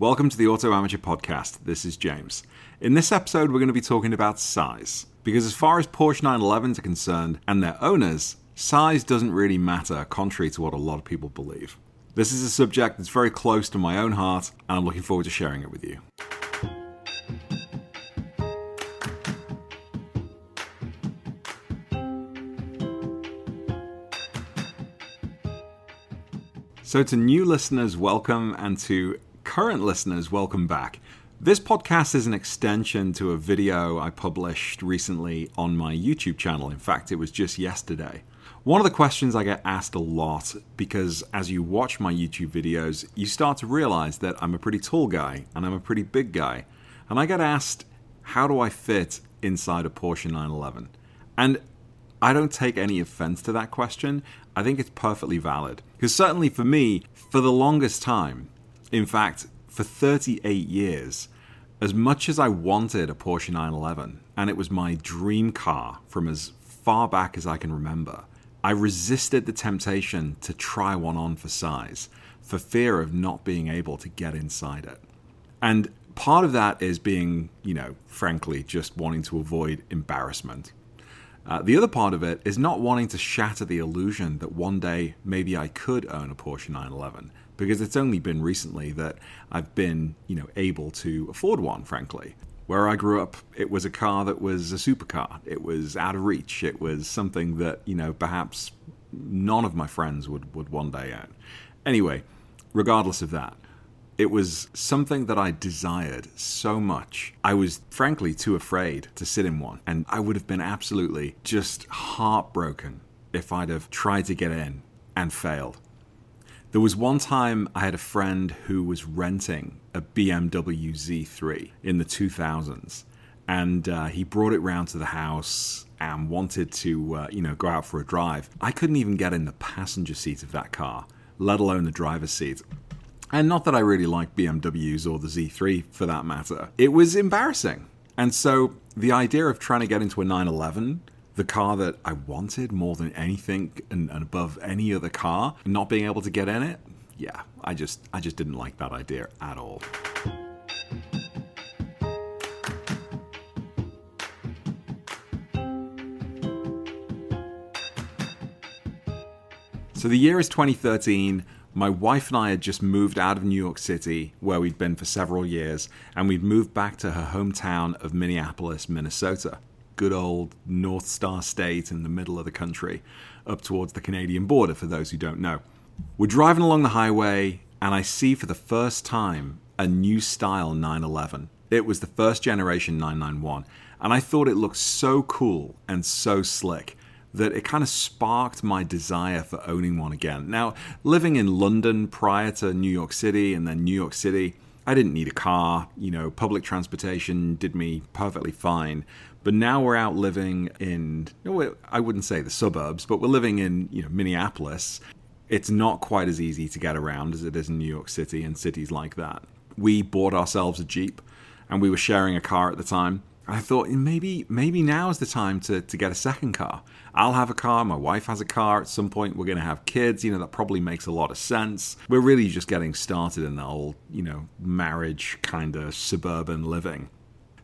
Welcome to the Auto Amateur Podcast. This is James. In this episode, we're going to be talking about size. Because as far as Porsche 911s are concerned and their owners, size doesn't really matter, contrary to what a lot of people believe. This is a subject that's very close to my own heart, and I'm looking forward to sharing it with you. So, to new listeners, welcome, and to current listeners, welcome back. This podcast is an extension to a video I published recently on my YouTube channel. In fact, it was just yesterday. One of the questions I get asked a lot, because as you watch my YouTube videos, you start to realize that I'm a pretty tall guy and I'm a pretty big guy. And I get asked, how do I fit inside a Porsche 911? And I don't take any offense to that question. I think it's perfectly valid. Because certainly for me, for the longest time, in fact, for 38 years, as much as I wanted a Porsche 911, and it was my dream car from as far back as I can remember, I resisted the temptation to try one on for size for fear of not being able to get inside it. And part of that is being, you know, frankly, just wanting to avoid embarrassment. Uh, the other part of it is not wanting to shatter the illusion that one day maybe I could own a Porsche 911 because it's only been recently that I've been, you know, able to afford one, frankly. Where I grew up, it was a car that was a supercar. It was out of reach. It was something that, you know, perhaps none of my friends would, would one day own. Anyway, regardless of that, it was something that I desired so much. I was frankly too afraid to sit in one, and I would have been absolutely just heartbroken if I'd have tried to get in and failed. There was one time I had a friend who was renting a BMW Z3 in the 2000s, and uh, he brought it round to the house and wanted to, uh, you know, go out for a drive. I couldn't even get in the passenger seat of that car, let alone the driver's seat. And not that I really like BMWs or the Z3 for that matter. It was embarrassing. And so the idea of trying to get into a 911, the car that I wanted more than anything and, and above any other car, not being able to get in it, yeah, I just I just didn't like that idea at all. So the year is 2013. My wife and I had just moved out of New York City, where we'd been for several years, and we'd moved back to her hometown of Minneapolis, Minnesota. Good old North Star State in the middle of the country, up towards the Canadian border, for those who don't know. We're driving along the highway, and I see for the first time a new style 911. It was the first generation 991, and I thought it looked so cool and so slick that it kind of sparked my desire for owning one again. Now, living in London prior to New York City and then New York City, I didn't need a car. You know, public transportation did me perfectly fine. But now we're out living in, I wouldn't say the suburbs, but we're living in, you know, Minneapolis. It's not quite as easy to get around as it is in New York City and cities like that. We bought ourselves a Jeep and we were sharing a car at the time. I thought mm, maybe maybe now is the time to, to get a second car. I'll have a car, my wife has a car, at some point we're gonna have kids, you know, that probably makes a lot of sense. We're really just getting started in the whole, you know, marriage kind of suburban living.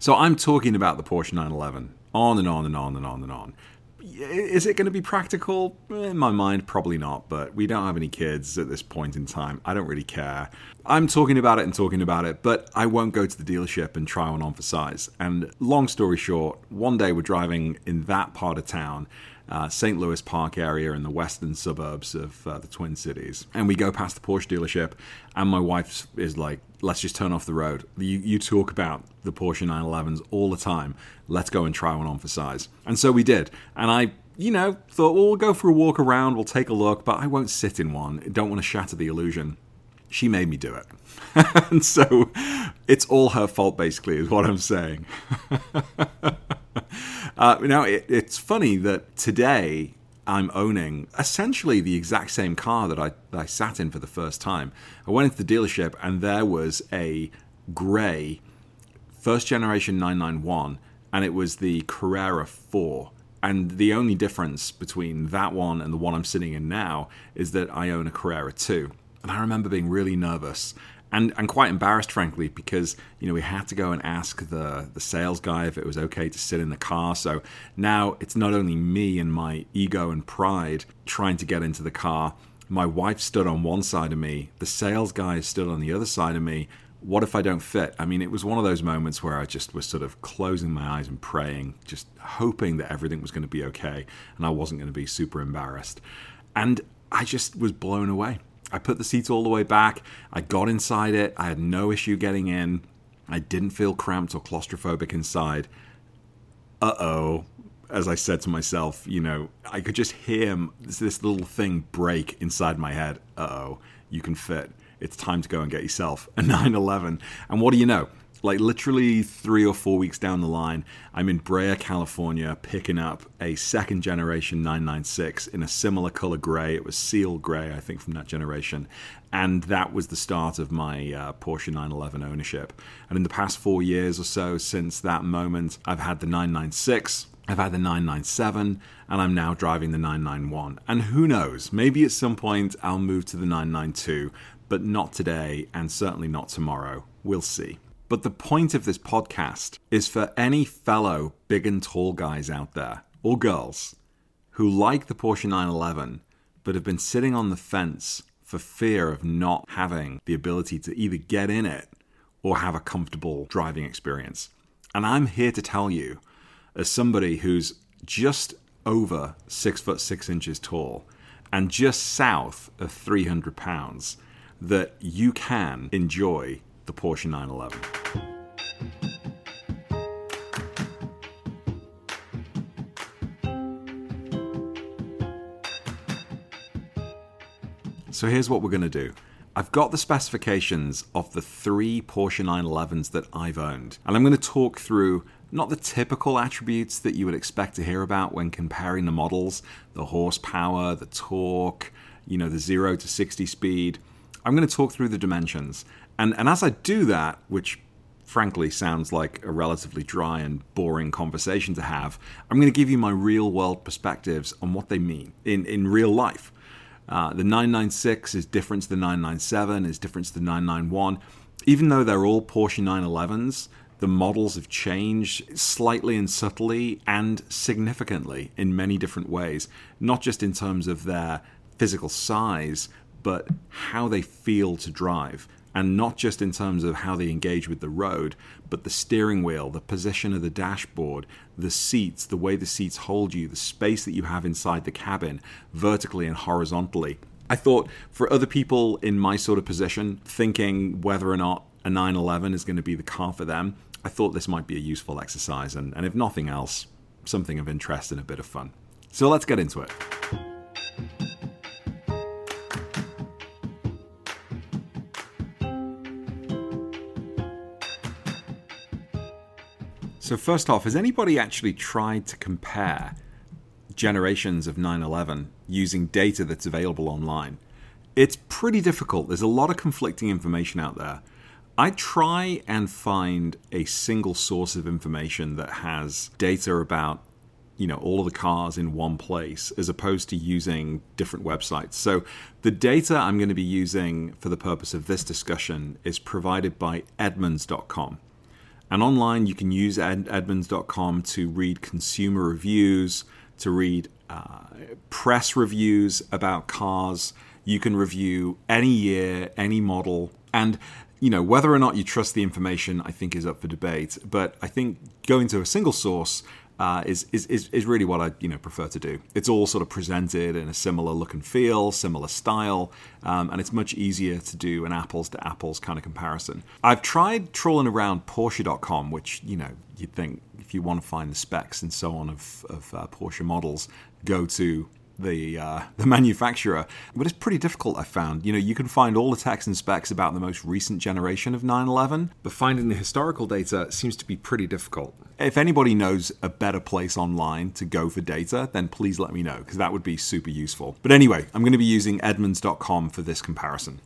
So I'm talking about the Porsche 911, on and on and on and on and on. Is it going to be practical? Eh, in my mind, probably not, but we don't have any kids at this point in time. I don't really care. I'm talking about it and talking about it, but I won't go to the dealership and try one on for size. And long story short, one day we're driving in that part of town uh, St. Louis Park area in the western suburbs of uh, the Twin Cities. And we go past the Porsche dealership, and my wife is like, let's just turn off the road. You, you talk about the Porsche 911s all the time. Let's go and try one on for size. And so we did. And I you know, thought, well, we'll go for a walk around, we'll take a look, but I won't sit in one. Don't want to shatter the illusion. She made me do it. and so it's all her fault, basically, is what I'm saying. Uh, now, it, it's funny that today I'm owning essentially the exact same car that I, that I sat in for the first time. I went into the dealership and there was a grey first generation 991 and it was the Carrera 4. And the only difference between that one and the one I'm sitting in now is that I own a Carrera 2. And I remember being really nervous and and quite embarrassed, frankly, because you know we had to go and ask the the sales guy if it was okay to sit in the car. So now it's not only me and my ego and pride trying to get into the car. My wife stood on one side of me. The sales guy is stood on the other side of me. What if I don't fit? I mean, it was one of those moments where I just was sort of closing my eyes and praying, just hoping that everything was going to be okay and I wasn't going to be super embarrassed. And I just was blown away. I put the seats all the way back. I got inside it. I had no issue getting in. I didn't feel cramped or claustrophobic inside. Uh oh. As I said to myself, you know, I could just hear this, this little thing break inside my head. Uh oh, you can fit. It's time to go and get yourself a 911. And what do you know? Like literally three or four weeks down the line, I'm in Brea, California, picking up a second generation 996 in a similar color gray. It was seal gray, I think, from that generation. And that was the start of my uh, Porsche 911 ownership. And in the past four years or so since that moment, I've had the 996. I've had the 997 and I'm now driving the 991. And who knows, maybe at some point I'll move to the 992, but not today and certainly not tomorrow. We'll see. But the point of this podcast is for any fellow big and tall guys out there, or girls, who like the Porsche 911 but have been sitting on the fence for fear of not having the ability to either get in it or have a comfortable driving experience. And I'm here to tell you, as somebody who's just over six foot six inches tall and just south of 300 pounds, that you can enjoy the Porsche 911. So here's what we're going to do. I've got the specifications of the three Porsche 911s that I've owned, and I'm going to talk through not the typical attributes that you would expect to hear about when comparing the models the horsepower, the torque, you know, the 0 to 60 speed. I'm going to talk through the dimensions and and as I do that, which frankly sounds like a relatively dry and boring conversation to have, I'm going to give you my real world perspectives on what they mean in, in real life. Uh, the 996 is different to the 997, is different to the 991. Even though they're all Porsche 911s, the models have changed slightly and subtly and significantly in many different ways, not just in terms of their physical size, but how they feel to drive and not just in terms of how they engage with the road, but the steering wheel, the position of the dashboard, the seats, the way the seats hold you, the space that you have inside the cabin, vertically and horizontally. I thought for other people in my sort of position, thinking whether or not a 911 is going to be the car for them, I thought this might be a useful exercise, and, and if nothing else, something of interest and a bit of fun. So let's get into it. So, first off, has anybody actually tried to compare generations of 911 using data that's available online? It's pretty difficult. There's a lot of conflicting information out there. I try and find a single source of information that has data about you know all of the cars in one place as opposed to using different websites. So the data I'm going to be using for the purpose of this discussion is provided by edmunds.com. And online, you can use ed- Edmunds.com to read consumer reviews, to read uh, press reviews about cars. You can review any year, any model. And you know whether or not you trust the information, I think is up for debate. But I think going to a single source uh, is, is, is really what I you know prefer to do. It's all sort of presented in a similar look and feel, similar style, um, and it's much easier to do an apples to apples kind of comparison. I've tried trawling around Porsche.com, which you know you'd think if you want to find the specs and so on of, of uh, Porsche models, go to the uh, the manufacturer, but it's pretty difficult. I found. You know, you can find all the text and specs about the most recent generation of 911, but finding the historical data seems to be pretty difficult. If anybody knows a better place online to go for data, then please let me know because that would be super useful. But anyway, I'm going to be using Edmunds.com for this comparison.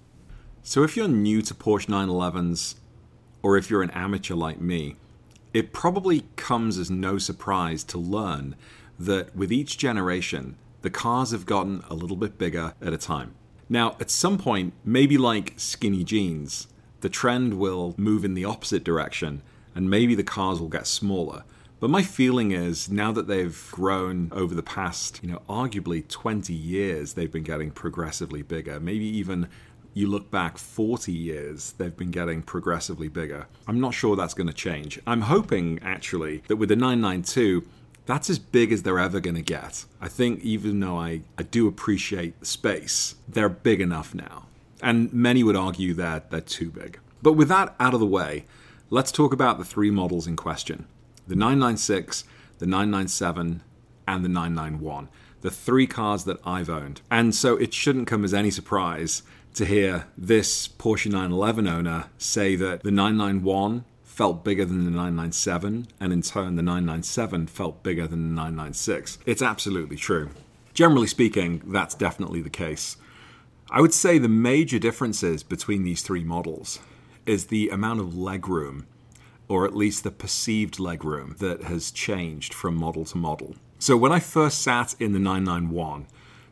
So if you're new to Porsche 911s, or if you're an amateur like me, it probably comes as no surprise to learn that with each generation the cars have gotten a little bit bigger at a time. Now, at some point, maybe like skinny jeans, the trend will move in the opposite direction and maybe the cars will get smaller. But my feeling is now that they've grown over the past, you know, arguably 20 years, they've been getting progressively bigger. Maybe even you look back 40 years, they've been getting progressively bigger. I'm not sure that's going to change. I'm hoping, actually, that with the 992, that's as big as they're ever going to get. I think, even though I, I do appreciate the space, they're big enough now. And many would argue that they're too big. But with that out of the way, let's talk about the three models in question the 996, the 997, and the 991. The three cars that I've owned. And so it shouldn't come as any surprise to hear this Porsche 911 owner say that the 991 felt bigger than the 997, and in turn, the 997 felt bigger than the 996. It's absolutely true. Generally speaking, that's definitely the case. I would say the major differences between these three models is the amount of legroom, or at least the perceived legroom, that has changed from model to model. So when I first sat in the 991,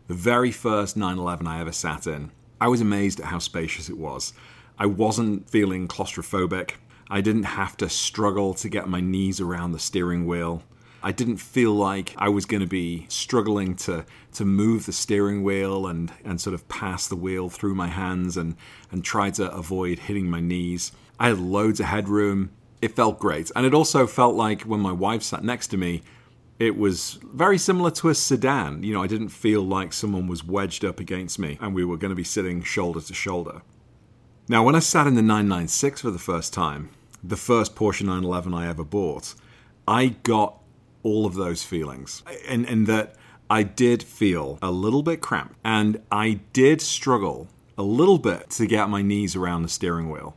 the very first 911 I ever sat in, I was amazed at how spacious it was. I wasn't feeling claustrophobic. I didn't have to struggle to get my knees around the steering wheel. I didn't feel like I was going to be struggling to to move the steering wheel and and sort of pass the wheel through my hands and and try to avoid hitting my knees. I had loads of headroom. It felt great. And it also felt like when my wife sat next to me, it was very similar to a sedan. You know, I didn't feel like someone was wedged up against me and we were going to be sitting shoulder to shoulder. Now, when I sat in the 996 for the first time, the first Porsche 911 I ever bought, I got all of those feelings. And, and that I did feel a little bit cramped and I did struggle a little bit to get my knees around the steering wheel.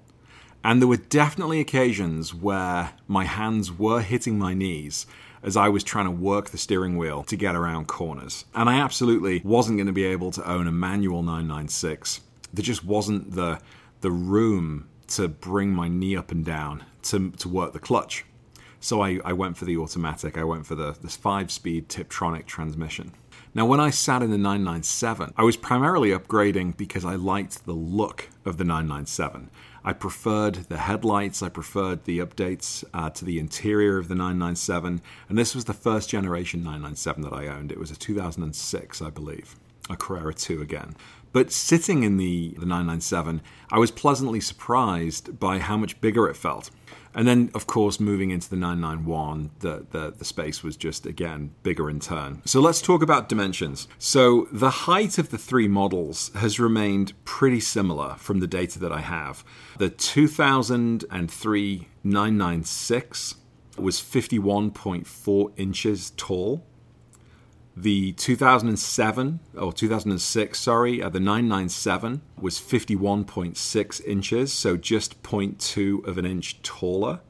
And there were definitely occasions where my hands were hitting my knees as I was trying to work the steering wheel to get around corners. And I absolutely wasn't going to be able to own a manual 996. There just wasn't the the room to bring my knee up and down to, to work the clutch. So I, I went for the automatic. I went for the this five speed Tiptronic transmission. Now, when I sat in the 997, I was primarily upgrading because I liked the look of the 997. I preferred the headlights, I preferred the updates uh, to the interior of the 997, and this was the first generation 997 that I owned. It was a 2006, I believe, a Carrera 2 again. But sitting in the, the 997, I was pleasantly surprised by how much bigger it felt. And then, of course, moving into the 991, the, the, the, space was just, again, bigger in turn. So let's talk about dimensions. So the height of the three models has remained pretty similar from the data that I have. The 2003 996 was 51.4 inches tall. The 2007 or 2006, sorry, uh, the 997 was 51.6 inches, so just 0.2 of an inch taller.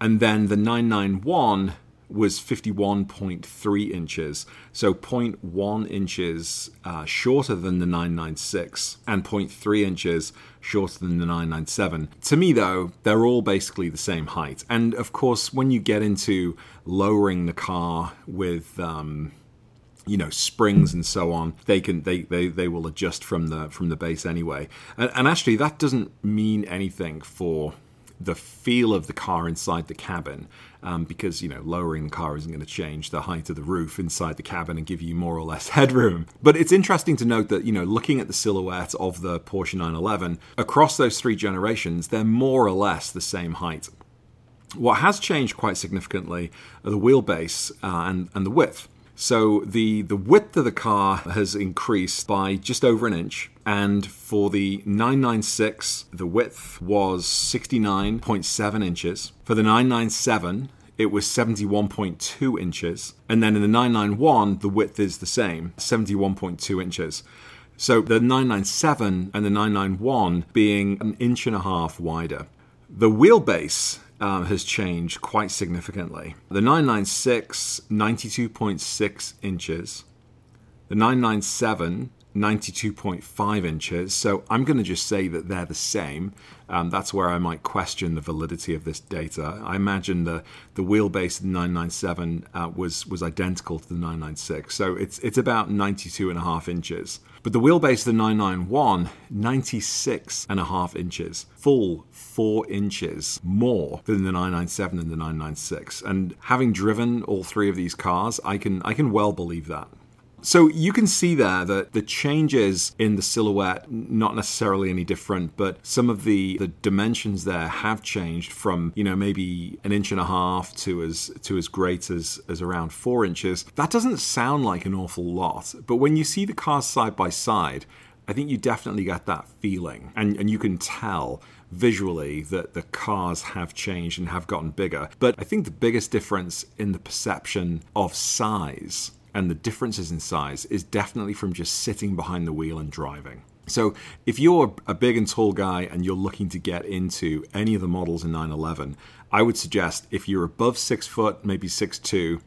And then the 991 was 51.3 inches, so 0.1 inches uh, shorter than the 996 and 0.3 inches shorter than the 997. To me, though, they're all basically the same height. And of course, when you get into lowering the car with um, you know springs and so on they can they, they they will adjust from the from the base anyway. And, and actually that doesn't mean anything for the feel of the car inside the cabin um, because you know lowering the car isn't going to change the height of the roof inside the cabin and give you more or less headroom. But it's interesting to note that you know looking at the silhouette of the Porsche 911 across those three generations they're more or less the same height. What has changed quite significantly are the wheelbase uh, and, and the width so the, the width of the car has increased by just over an inch. And for the 996, the width was 69.7 inches. For the 997, it was 71.2 inches. And then in the 991, the width is the same, 71.2 inches. So the 997 and the 991 being an inch and a half wider. The wheelbase um, has changed quite significantly. The 996, 92.6 inches. The 997, 92.5 inches. So I'm going to just say that they're the same. Um, that's where I might question the validity of this data. I imagine the, the wheelbase of the 997 uh, was, was identical to the 996. So it's, it's about 92 and a half inches. But the wheelbase of the 991, 96 and a half inches, full four inches more than the 997 and the 996. And having driven all three of these cars, I can I can well believe that. So you can see there that the changes in the silhouette, not necessarily any different, but some of the, the dimensions there have changed from, you know, maybe an inch and a half to as to as great as, as around four inches. That doesn't sound like an awful lot, but when you see the cars side by side, I think you definitely get that feeling. And and you can tell visually that the cars have changed and have gotten bigger. But I think the biggest difference in the perception of size and the differences in size is definitely from just sitting behind the wheel and driving. So, if you're a big and tall guy and you're looking to get into any of the models in 911, I would suggest if you're above six foot, maybe six two,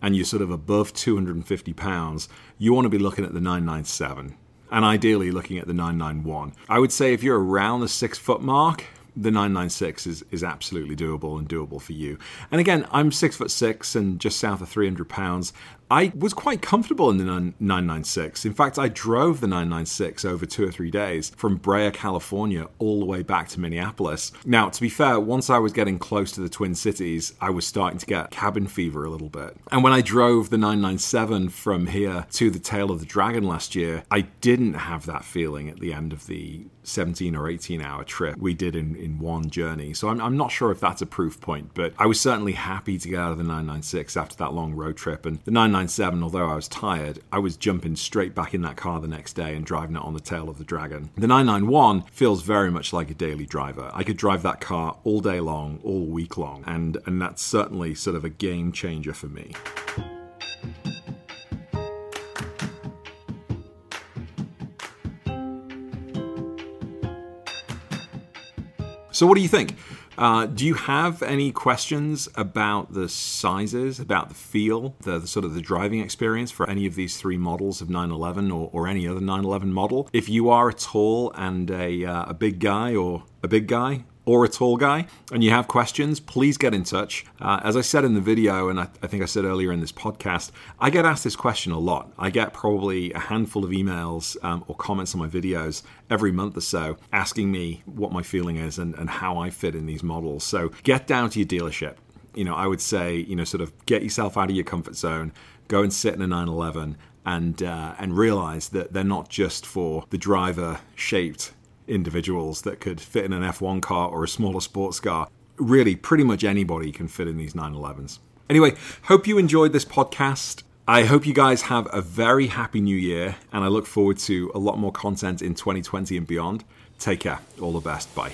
and you're sort of above 250 pounds, you want to be looking at the 997 and ideally looking at the 991. I would say if you're around the six foot mark, the 996 is, is absolutely doable and doable for you. And again, I'm six foot six and just south of 300 pounds. I was quite comfortable in the 996. In fact, I drove the 996 over two or three days from Brea, California, all the way back to Minneapolis. Now, to be fair, once I was getting close to the Twin Cities, I was starting to get cabin fever a little bit. And when I drove the 997 from here to the Tail of the Dragon last year, I didn't have that feeling at the end of the 17 or 18 hour trip we did in, in one journey. So I'm, I'm not sure if that's a proof point, but I was certainly happy to get out of the 996 after that long road trip. And the 996 997, although I was tired, I was jumping straight back in that car the next day and driving it on the tail of the Dragon. The 991 feels very much like a daily driver. I could drive that car all day long, all week long, and, and that's certainly sort of a game changer for me. So, what do you think? Uh, do you have any questions about the sizes, about the feel, the, the, sort of the driving experience for any of these three models of 911 or, or any other 911 model? If you are a tall and a, uh, a big guy or a big guy, or a tall guy and you have questions, please get in touch. Uh, as I said in the video, and I, I, think I said earlier in this podcast, I get asked this question a lot. I get probably a handful of emails um, or comments on my videos every month or so asking me what my feeling is and, and how I fit in these models. So get down to your dealership. You know, I would say, you know, sort of get yourself out of your comfort zone, go and sit in a 911 and uh, and realize that they're not just for the driver shaped individuals that could fit in an F1 car or a smaller sports car. Really, pretty much anybody can fit in these 911s. Anyway, hope you enjoyed this podcast. I hope you guys have a very happy new year, and I look forward to a lot more content in 2020 and beyond. Take care. All the best. Bye.